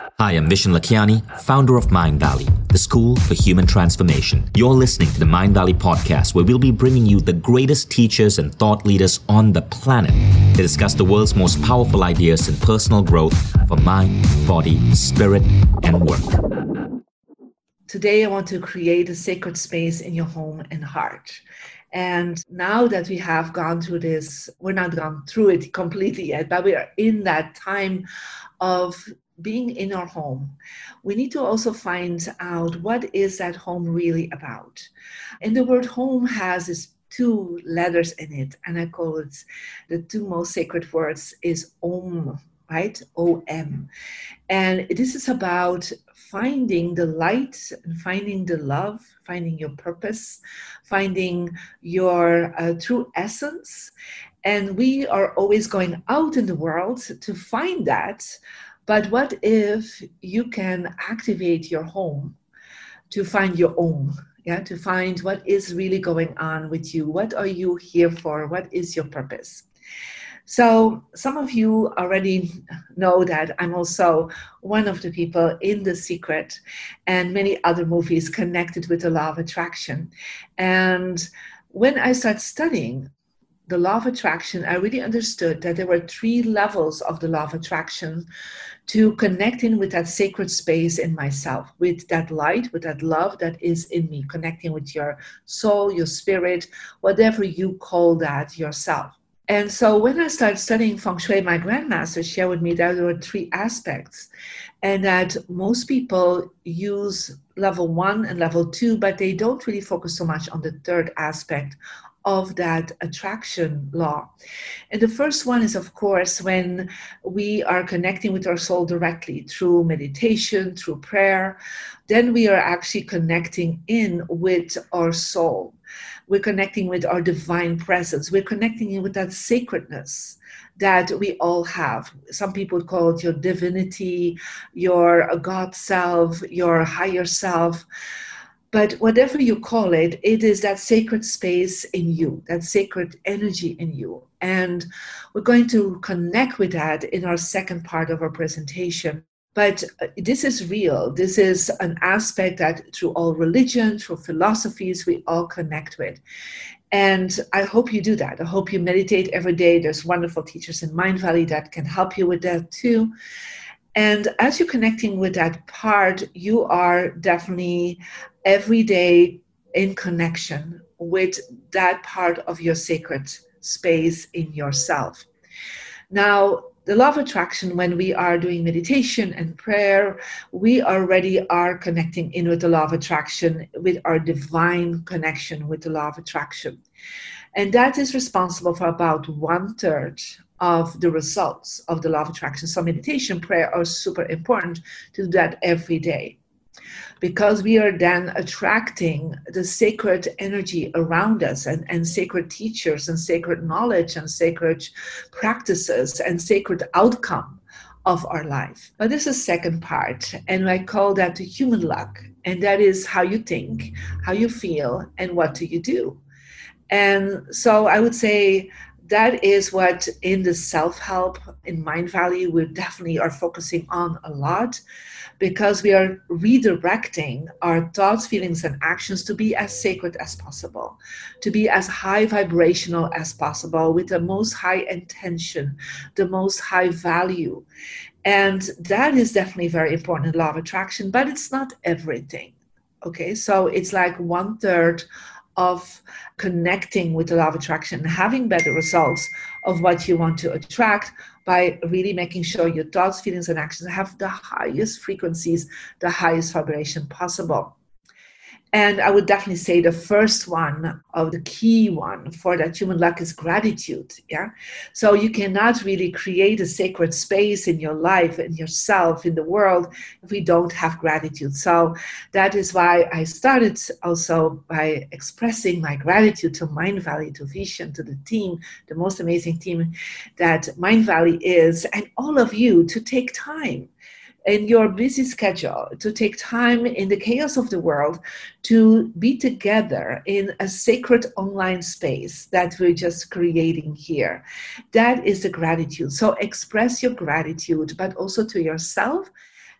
Hi, I'm Vishen Lakhiani, founder of Mindvalley, the school for human transformation. You're listening to the Mindvalley podcast, where we'll be bringing you the greatest teachers and thought leaders on the planet to discuss the world's most powerful ideas in personal growth for mind, body, spirit, and work. Today, I want to create a sacred space in your home and heart. And now that we have gone through this, we're not gone through it completely yet, but we are in that time of being in our home, we need to also find out what is that home really about. And the word home has this two letters in it, and I call it the two most sacred words is Om, right? O M. And this is about finding the light and finding the love, finding your purpose, finding your uh, true essence. And we are always going out in the world to find that but what if you can activate your home to find your own? Yeah, to find what is really going on with you. What are you here for? What is your purpose? So, some of you already know that I'm also one of the people in The Secret and many other movies connected with the law of attraction. And when I started studying the law of attraction, I really understood that there were three levels of the law of attraction to connecting with that sacred space in myself, with that light, with that love that is in me, connecting with your soul, your spirit, whatever you call that yourself. And so when I started studying feng shui, my grandmaster shared with me that there were three aspects, and that most people use level one and level two, but they don't really focus so much on the third aspect of that attraction law. And the first one is, of course, when we are connecting with our soul directly through meditation, through prayer, then we are actually connecting in with our soul. We're connecting with our divine presence. We're connecting in with that sacredness that we all have. Some people call it your divinity, your God self, your higher self but whatever you call it, it is that sacred space in you, that sacred energy in you. And we're going to connect with that in our second part of our presentation. But uh, this is real. This is an aspect that through all religion, through philosophies, we all connect with. And I hope you do that. I hope you meditate every day. There's wonderful teachers in Mindvalley that can help you with that too. And as you're connecting with that part, you are definitely every day in connection with that part of your sacred space in yourself. Now, the law of attraction, when we are doing meditation and prayer, we already are connecting in with the law of attraction, with our divine connection with the law of attraction. And that is responsible for about one third of the results of the law of attraction. So, meditation, prayer are super important to do that every day because we are then attracting the sacred energy around us and, and sacred teachers and sacred knowledge and sacred practices and sacred outcome of our life. But this is second part, and I call that the human luck. And that is how you think, how you feel, and what do you do. And so I would say that is what in the self-help in Mindvalley we definitely are focusing on a lot because we are redirecting our thoughts feelings and actions to be as sacred as possible to be as high vibrational as possible with the most high intention the most high value. And that is definitely very important in law of attraction but it's not everything. Okay so it's like one third of connecting with the law of attraction, having better results of what you want to attract by really making sure your thoughts, feelings, and actions have the highest frequencies, the highest vibration possible. And I would definitely say the first one of the key one for that human luck is gratitude. Yeah. So you cannot really create a sacred space in your life, in yourself, in the world, if we don't have gratitude. So that is why I started also by expressing my gratitude to Mindvalley, to Vishen, to the team, the most amazing team that Mindvalley is, and all of you to take time in your busy schedule to take time in the chaos of the world to be together in a sacred online space that we're just creating here. That is the gratitude. So express your gratitude, but also to yourself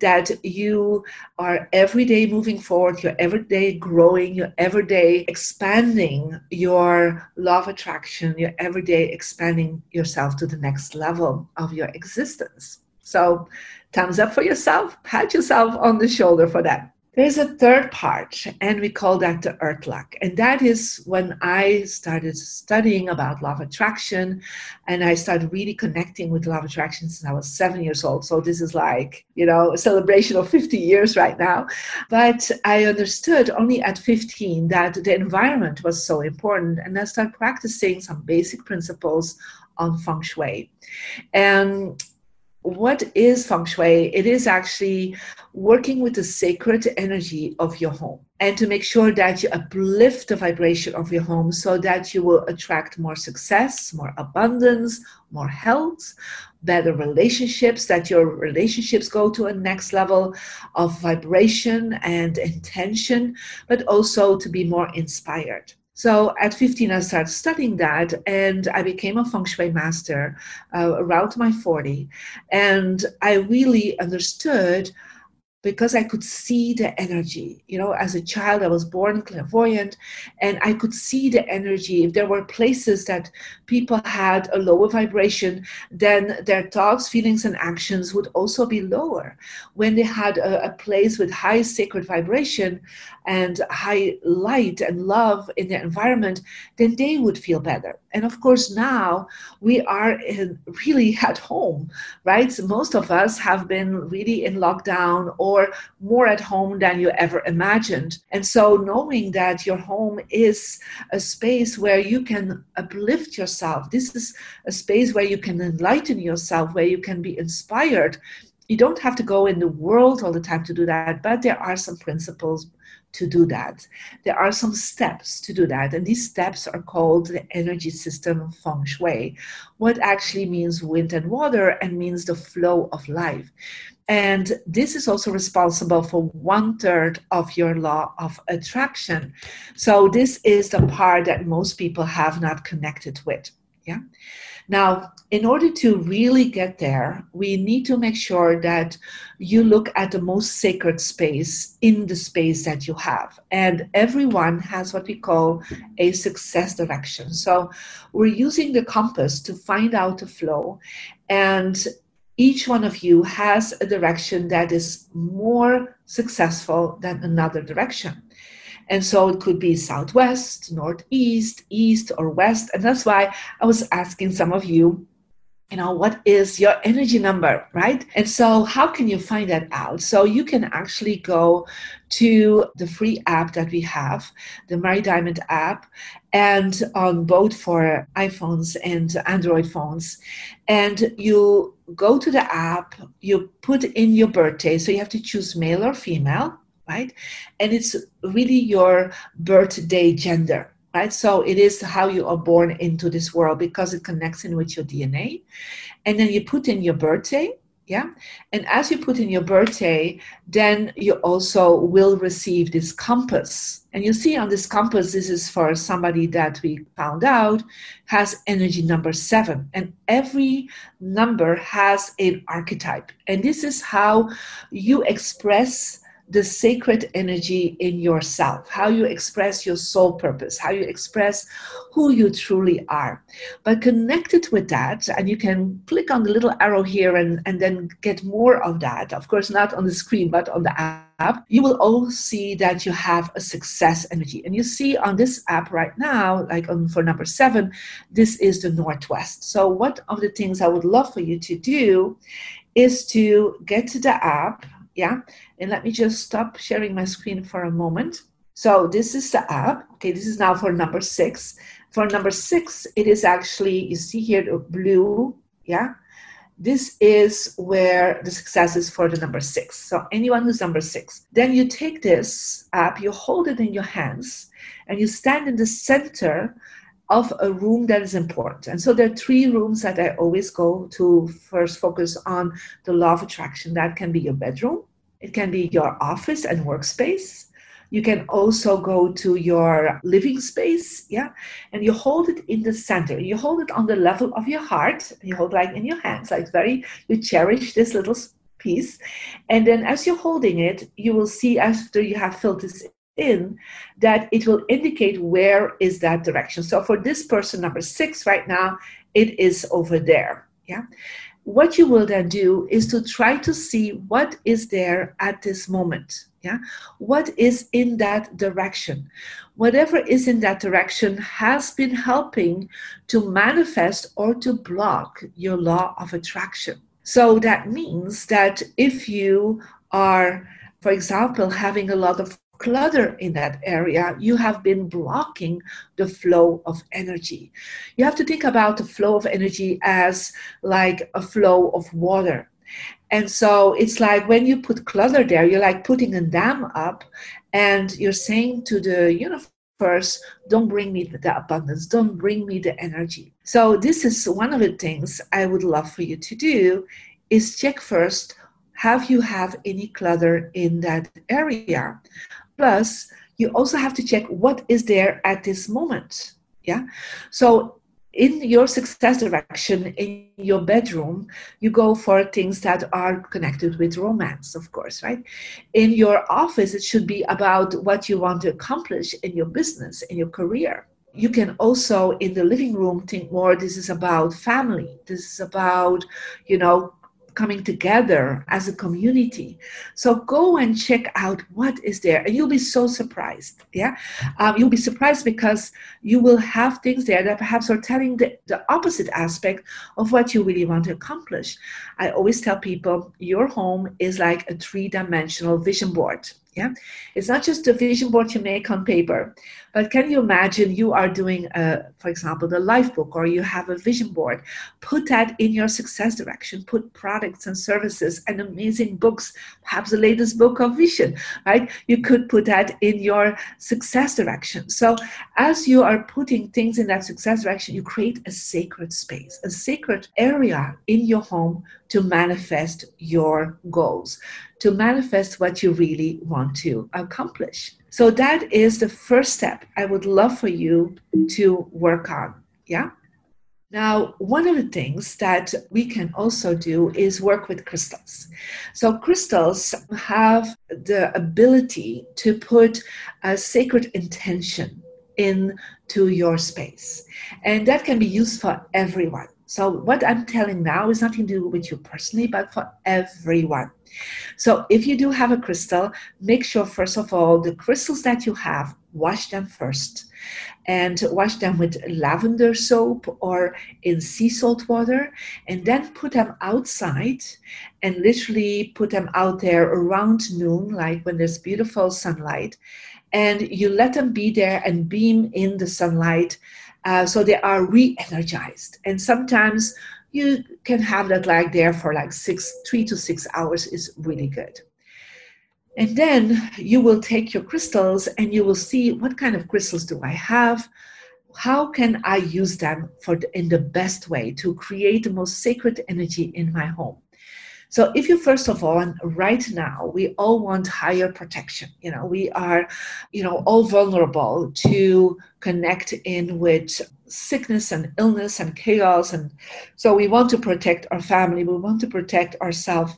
that you are every day moving forward, you're every day growing, you're every day expanding your law of attraction, you're every day expanding yourself to the next level of your existence. So, thumbs up for yourself, pat yourself on the shoulder for that. There's a third part, and we call that the earth luck. And that is when I started studying about law of attraction and I started really connecting with law of attraction since I was seven years old. So this is like, you know, a celebration of 50 years right now. But I understood only at 15 that the environment was so important. And I started practicing some basic principles on feng shui. And what is feng shui? It is actually working with the sacred energy of your home and to make sure that you uplift the vibration of your home so that you will attract more success, more abundance, more health, better relationships, that your relationships go to a next level of vibration and intention, but also to be more inspired. So at 15, I started studying that and I became a feng shui master uh, around my 40. And I really understood because I could see the energy. You know, as a child, I was born clairvoyant and I could see the energy. If there were places that people had a lower vibration, then their thoughts, feelings, and actions would also be lower. When they had a, a place with high sacred vibration and high light and love in their environment, then they would feel better. And of course, now we are really at home, right? So most of us have been really in lockdown or more at home than you ever imagined. And so, knowing that your home is a space where you can uplift yourself, this is a space where you can enlighten yourself, where you can be inspired. You don't have to go in the world all the time to do that, but there are some principles to do that. There are some steps to do that, and these steps are called the energy system feng shui, what actually means wind and water and means the flow of life. And this is also responsible for one third of your law of attraction. So, this is the part that most people have not connected with. Yeah. Now, in order to really get there, we need to make sure that you look at the most sacred space in the space that you have. And everyone has what we call a success direction. So we're using the compass to find out the flow. And each one of you has a direction that is more successful than another direction. And so it could be southwest, northeast, east, or west. And that's why I was asking some of you, you know, what is your energy number, right? And so how can you find that out? So you can actually go to the free app that we have, the Marie Diamond app, and on both for iPhones and Android phones. And you go to the app, you put in your birthday. So you have to choose male or female right? And it's really your birthday gender, right? So it is how you are born into this world because it connects in with your DNA. And then you put in your birthday, yeah? And as you put in your birthday, then you also will receive this compass. And you see on this compass, this is for somebody that we found out has energy number seven. And every number has an archetype. And this is how you express the sacred energy in yourself, how you express your soul purpose, how you express who you truly are. But connected with that, and you can click on the little arrow here and, and then get more of that. Of course, not on the screen, but on the app. You will all see that you have a success energy. And you see on this app right now, like on for number seven, this is the Northwest. So, one of the things I would love for you to do is to get to the app yeah? And let me just stop sharing my screen for a moment. So this is the app. Okay this is now for number six. For number six it is actually you see here the blue yeah? This is where the success is for the number six. So anyone who's number six. Then you take this app you hold it in your hands and you stand in the center of a room that is important. And so there are three rooms that I always go to first focus on the law of attraction. That can be your bedroom, it can be your office and workspace. You can also go to your living space, yeah, and you hold it in the center. You hold it on the level of your heart. You hold like in your hands, like very, you cherish this little piece. And then as you're holding it, you will see after you have filled this in that it will indicate where is that direction. So for this person, number six right now, it is over there. Yeah. What you will then do is to try to see what is there at this moment. Yeah. What is in that direction? Whatever is in that direction has been helping to manifest or to block your law of attraction. So that means that if you are, for example, having a lot of clutter in that area, you have been blocking the flow of energy. You have to think about the flow of energy as like a flow of water. And so it's like when you put clutter there, you're like putting a dam up and you're saying to the universe, don't bring me the abundance, don't bring me the energy. So this is one of the things I would love for you to do is check first have you have any clutter in that area Plus, you also have to check what is there at this moment. Yeah. So in your success direction in your bedroom you go for things that are connected with romance of course right in your office it should be about what you want to accomplish in your business in your career you can also in the living room think more this is about family this is about you know coming together as a community. So go and check out what is there, and you'll be so surprised. Yeah, um, you'll be surprised because you will have things there that perhaps are telling the, the opposite aspect of what you really want to accomplish. I always tell people your home is like a three dimensional vision board. Yeah, it's not just a vision board you make on paper, but can you imagine you are doing, a, for example, the life book, or you have a Vishen board? Put that in your success direction. Put products and services and amazing books, perhaps the latest book of vision, right? You could put that in your success direction. So as you are putting things in that success direction, you create a sacred space, a sacred area in your home to manifest your goals, to manifest what you really want to accomplish. So that is the first step I would love for you to work on. Yeah. Now, one of the things that we can also do is work with crystals. So, crystals have the ability to put a sacred intention into your space, and that can be used for everyone. So, what I'm telling now is nothing to do with you personally, but for everyone. So, if you do have a crystal, make sure, first of all, the crystals that you have, wash them first and wash them with lavender soap or in sea salt water, and then put them outside and literally put them out there around noon, like when there's beautiful sunlight. And you let them be there and beam in the sunlight uh, so they are re-energized. And sometimes you can have that like there for like six, three to six hours is really good. And then you will take your crystals and you will see what kind of crystals do I have? How can I use them for the, in the best way to create the most sacred energy in my home? So if you first of all, and right now, we all want higher protection. You know, we are, you know, all vulnerable to connect in with sickness and illness and chaos. And so we want to protect our family, we want to protect ourselves.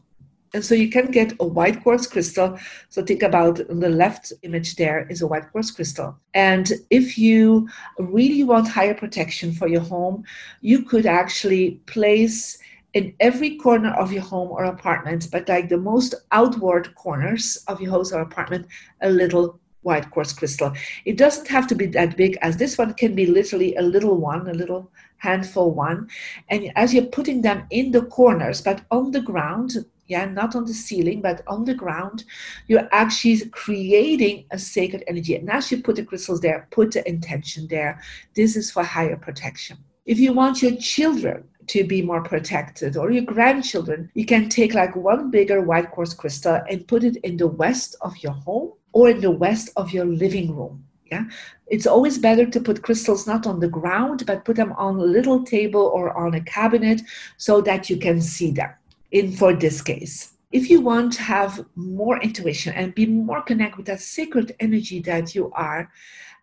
And so you can get a white quartz crystal. So think about the left image there is a white quartz crystal. And if you really want higher protection for your home, you could actually place in every corner of your home or apartment, but like the most outward corners of your house or apartment, a little white quartz crystal. It doesn't have to be that big as this one can be literally a little one, a little handful one. And as you're putting them in the corners, but on the ground, yeah, not on the ceiling, but on the ground, you're actually creating a sacred energy. And as you put the crystals there, put the intention there. This is for higher protection. If you want your children to be more protected. Or your grandchildren you can take like one bigger white quartz crystal and put it in the west of your home or in the west of your living room yeah? It's always better to put crystals not on the ground but put them on a little table or on a cabinet so that you can see them in for this case if you want to have more intuition and be more connected with that sacred energy that you are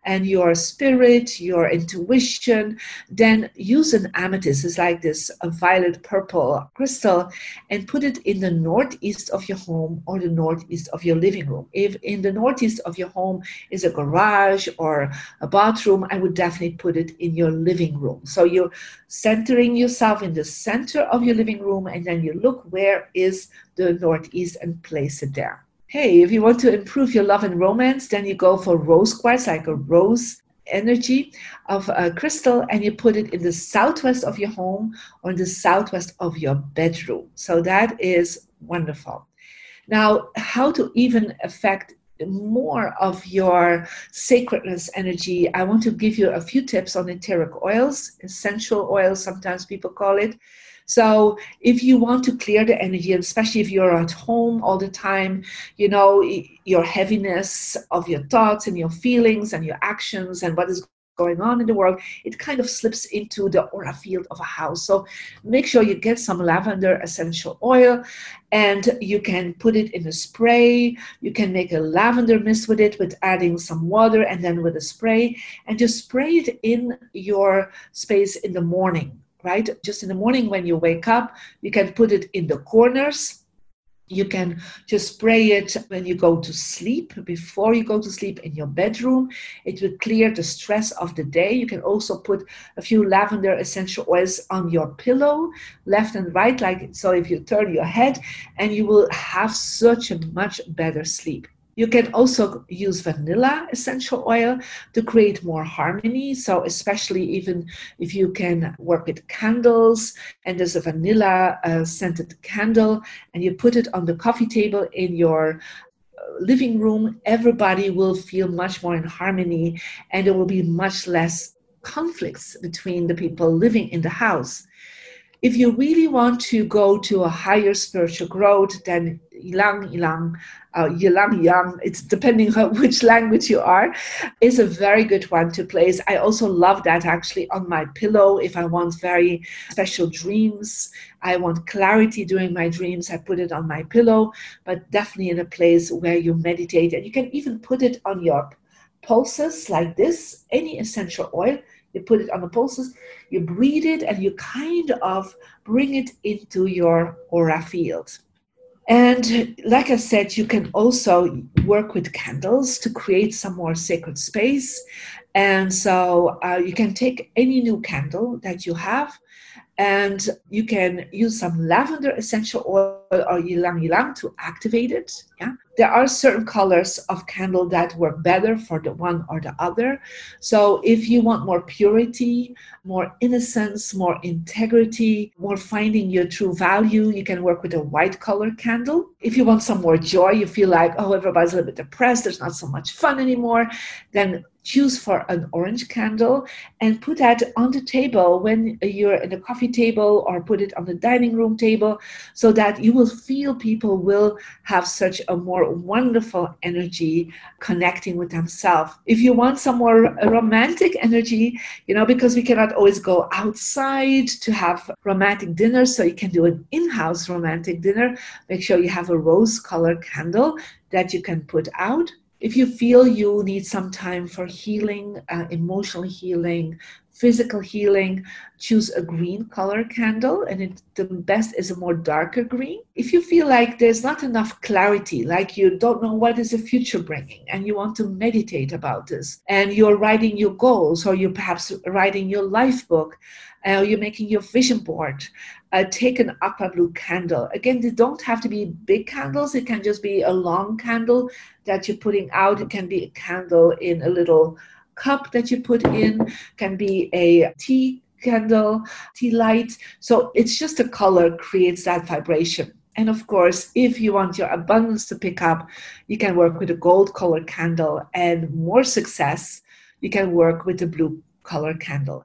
and your spirit, your intuition, then use an amethyst. It's like this a violet purple crystal and put it in the northeast of your home or the northeast of your living room. If in the northeast of your home is a garage or a bathroom, I would definitely put it in your living room. So you're centering yourself in the center of your living room and then you look where is the northeast and place it there hey, if you want to improve your love and romance, then you go for rose quartz, like a rose energy of a crystal, and you put it in the southwest of your home or in the southwest of your bedroom. So that is wonderful. Now, how to even affect more of your sacredness energy, I want to give you a few tips on etheric oils, essential oils, sometimes people call it. So if you want to clear the energy, especially if you're at home all the time, you know, your heaviness of your thoughts and your feelings and your actions and what is going on in the world, it kind of slips into the aura field of a house. So make sure you get some lavender essential oil and you can put it in a spray. You can make a lavender mist with it with adding some water and then with a spray and just spray it in your space in the morning right? Just in the morning when you wake up, you can put it in the corners. You can just spray it when you go to sleep, before you go to sleep in your bedroom. It will clear the stress of the day. You can also put a few lavender essential oils on your pillow, left and right, like so if you turn your head, and you will have such a much better sleep. You can also use vanilla essential oil to create more harmony. So, especially even if you can work with candles and there's a vanilla uh, scented candle and you put it on the coffee table in your uh, living room, everybody will feel much more in harmony and there will be much less conflicts between the people living in the house. If you really want to go to a higher spiritual growth, then Ilang Ilang, uh, Ylang Yang, it's depending on which language you are, is a very good one to place. I also love that actually on my pillow if I want very special dreams. I want clarity during my dreams. I put it on my pillow, but definitely in a place where you meditate. And you can even put it on your pulses like this, any essential oil. You put it on the pulses, you breathe it, and you kind of bring it into your aura field. And like I said, you can also work with candles to create some more sacred space. And so uh, you can take any new candle that you have and you can use some lavender essential oil or ylang ylang to activate it. Yeah, there are certain colors of candle that work better for the one or the other. So if you want more purity, more innocence, more integrity, more finding your true value, you can work with a white color candle. If you want some more joy, you feel like oh everybody's a little bit depressed, there's not so much fun anymore, then choose for an orange candle and put that on the table when you're in the coffee table or put it on the dining room table so that you will feel people will have such a more wonderful energy connecting with themselves. If you want some more romantic energy, you know, because we cannot always go outside to have romantic dinner, so you can do an in house romantic dinner, make sure you have a rose colored candle that you can put out if you feel you need some time for healing, uh, emotional healing, physical healing, choose a green color candle, and it, the best is a more darker green. If you feel like there's not enough clarity, like you don't know what is the future bringing, and you want to meditate about this, and you're writing your goals, or you're perhaps writing your life book, uh, you're making your vision board, uh, take an aqua blue candle. Again, they don't have to be big candles. It can just be a long candle that you're putting out. It can be a candle in a little cup that you put in, can be a tea candle, tea light. So it's just a color creates that vibration. And of course, if you want your abundance to pick up, you can work with a gold colored candle and more success, you can work with a blue color candle.